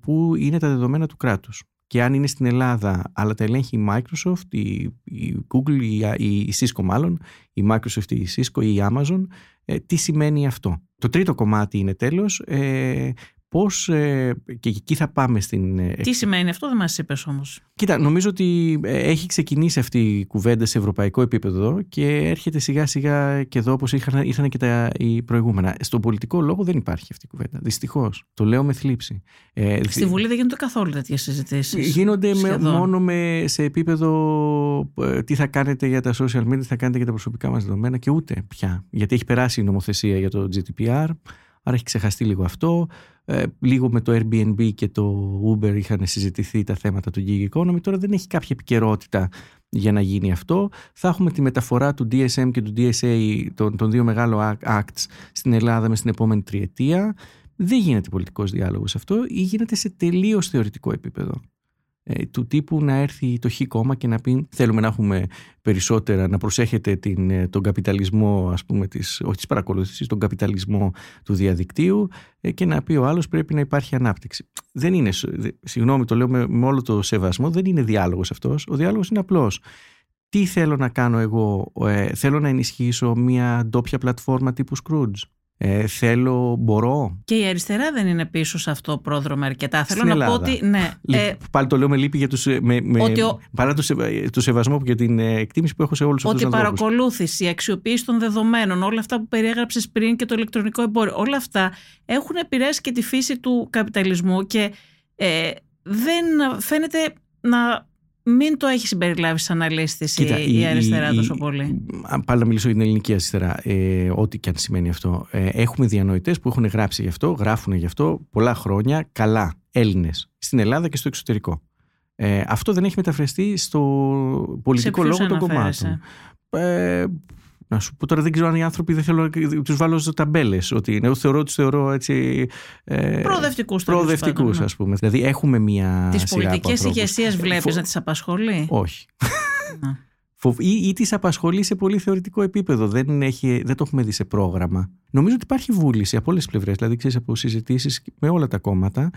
[SPEAKER 3] που είναι τα δεδομένα του κράτους και αν είναι στην Ελλάδα αλλά τα ελέγχει η Microsoft, η, Google, η, η Cisco μάλλον, η Microsoft, η Cisco ή η Amazon, ε, τι σημαίνει αυτό. Το τρίτο κομμάτι είναι τέλος, ε, πώς ε, και εκεί θα πάμε στην... Ε,
[SPEAKER 1] Τι σημαίνει αυτό δεν μας είπες όμως.
[SPEAKER 3] Κοίτα, νομίζω ότι ε, έχει ξεκινήσει αυτή η κουβέντα σε ευρωπαϊκό επίπεδο και έρχεται σιγά σιγά και εδώ όπως ήρθαν, ήρθαν και τα οι προηγούμενα. Στον πολιτικό λόγο δεν υπάρχει αυτή η κουβέντα. Δυστυχώς. Το λέω με θλίψη.
[SPEAKER 1] Ε, Στη Βουλή δεν γίνονται καθόλου τέτοιες συζητήσεις.
[SPEAKER 3] Γίνονται με, μόνο με, σε επίπεδο τι θα κάνετε για τα social media, τι θα κάνετε για τα προσωπικά μας δεδομένα και ούτε πια. Γιατί έχει περάσει η νομοθεσία για το GDPR. Άρα έχει ξεχαστεί λίγο αυτό. Ε, λίγο με το Airbnb και το Uber είχαν συζητηθεί τα θέματα του gig economy. Τώρα δεν έχει κάποια επικαιρότητα για να γίνει αυτό. Θα έχουμε τη μεταφορά του DSM και του DSA, των, των δύο μεγάλων acts στην Ελλάδα μες στην επόμενη τριετία. Δεν γίνεται πολιτικός διάλογος αυτό ή γίνεται σε τελείως θεωρητικό επίπεδο. Ε, του τύπου να έρθει το χ κόμμα και να πει θέλουμε να έχουμε περισσότερα, να προσέχετε την, ε, τον καπιταλισμό, ας πούμε, της, όχι της παρακολούθησης, τον καπιταλισμό του διαδικτύου ε, και να πει ο άλλος πρέπει να υπάρχει ανάπτυξη. Δεν είναι, συγγνώμη το λέω με, με όλο το σεβασμό, δεν είναι διάλογος αυτός. Ο διάλογος είναι απλός. Τι θέλω να κάνω εγώ, θέλω να ενισχύσω μια ντόπια πλατφόρμα τύπου Scrooge; Ε, θέλω, μπορώ;
[SPEAKER 1] Και η αριστερά δεν είναι πίσω σε αυτό πρόδρομο αρκετά. Θέλω να πω ότι. Ναι,
[SPEAKER 3] ε, πάλι το λέω με λύπη για τους, με, με, ο... παρά το, το σεβασμό και την ε, εκτίμηση που έχω σε όλους τους
[SPEAKER 1] ανθρώπους. Ότι η παρακολούθηση, η αξιοποίηση των δεδομένων, όλα αυτά που περιέγραψες πριν και το ηλεκτρονικό εμπόριο, όλα αυτά έχουν επηρεάσει και τη φύση του καπιταλισμού και ε, δεν φαίνεται να μην το έχεις συμπεριλάβει σαν αναλύστη η, η, αριστερά η, τόσο πολύ.
[SPEAKER 3] Πάλι να μιλήσω για την ελληνική αριστερά, ε, ό,τι και αν σημαίνει αυτό. Ε, έχουμε διανοητές που έχουν γράψει γι' αυτό, γράφουν γι' αυτό πολλά χρόνια καλά Έλληνες στην Ελλάδα και στο εξωτερικό. Ε, αυτό δεν έχει μεταφραστεί στο πολιτικό λόγο των κομμάτων. Ε, να σου πω τώρα δεν ξέρω αν οι άνθρωποι δεν θέλω να τους βάλω σε ταμπέλες. Ότι εγώ θεωρώ τους θεωρώ έτσι.
[SPEAKER 1] Ε, προοδευτικούς.
[SPEAKER 3] Προοδευτικούς, ας πούμε. Δηλαδή έχουμε μία.
[SPEAKER 1] Τις πολιτικές ηγεσίες βλέπεις Φο... να τις απασχολεί;
[SPEAKER 3] Όχι. ή, ή τις απασχολεί σε πολύ θεωρητικό επίπεδο. Δεν, έχει, δεν το έχουμε δει σε πρόγραμμα. Νομίζω ότι υπάρχει βούληση από όλες τις πλευρές. Δηλαδή, ξέρεις από συζητήσεις με όλα τα κόμματα.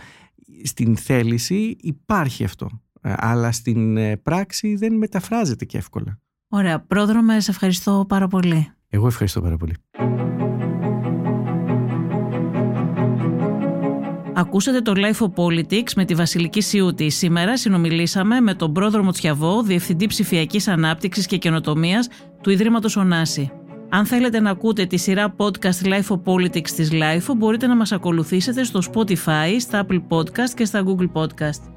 [SPEAKER 3] Στην θέληση υπάρχει αυτό. Ε, αλλά στην ε, πράξη δεν μεταφράζεται και εύκολα.
[SPEAKER 1] Ωραία. Πρόδρομε, σε ευχαριστώ πάρα πολύ.
[SPEAKER 3] Εγώ ευχαριστώ πάρα πολύ.
[SPEAKER 1] Ακούσατε το Life of Politics με τη Βασιλική Σιούτη. Σήμερα συνομιλήσαμε με τον πρόδρομο Τσιαβό, Διευθυντή Ψηφιακής Ανάπτυξης και Καινοτομίας του Ιδρύματος Ωνάση. Αν θέλετε να ακούτε τη σειρά podcast Life of Politics της Life, μπορείτε να μας ακολουθήσετε στο Spotify, στα Apple Podcast και στα Google Podcast.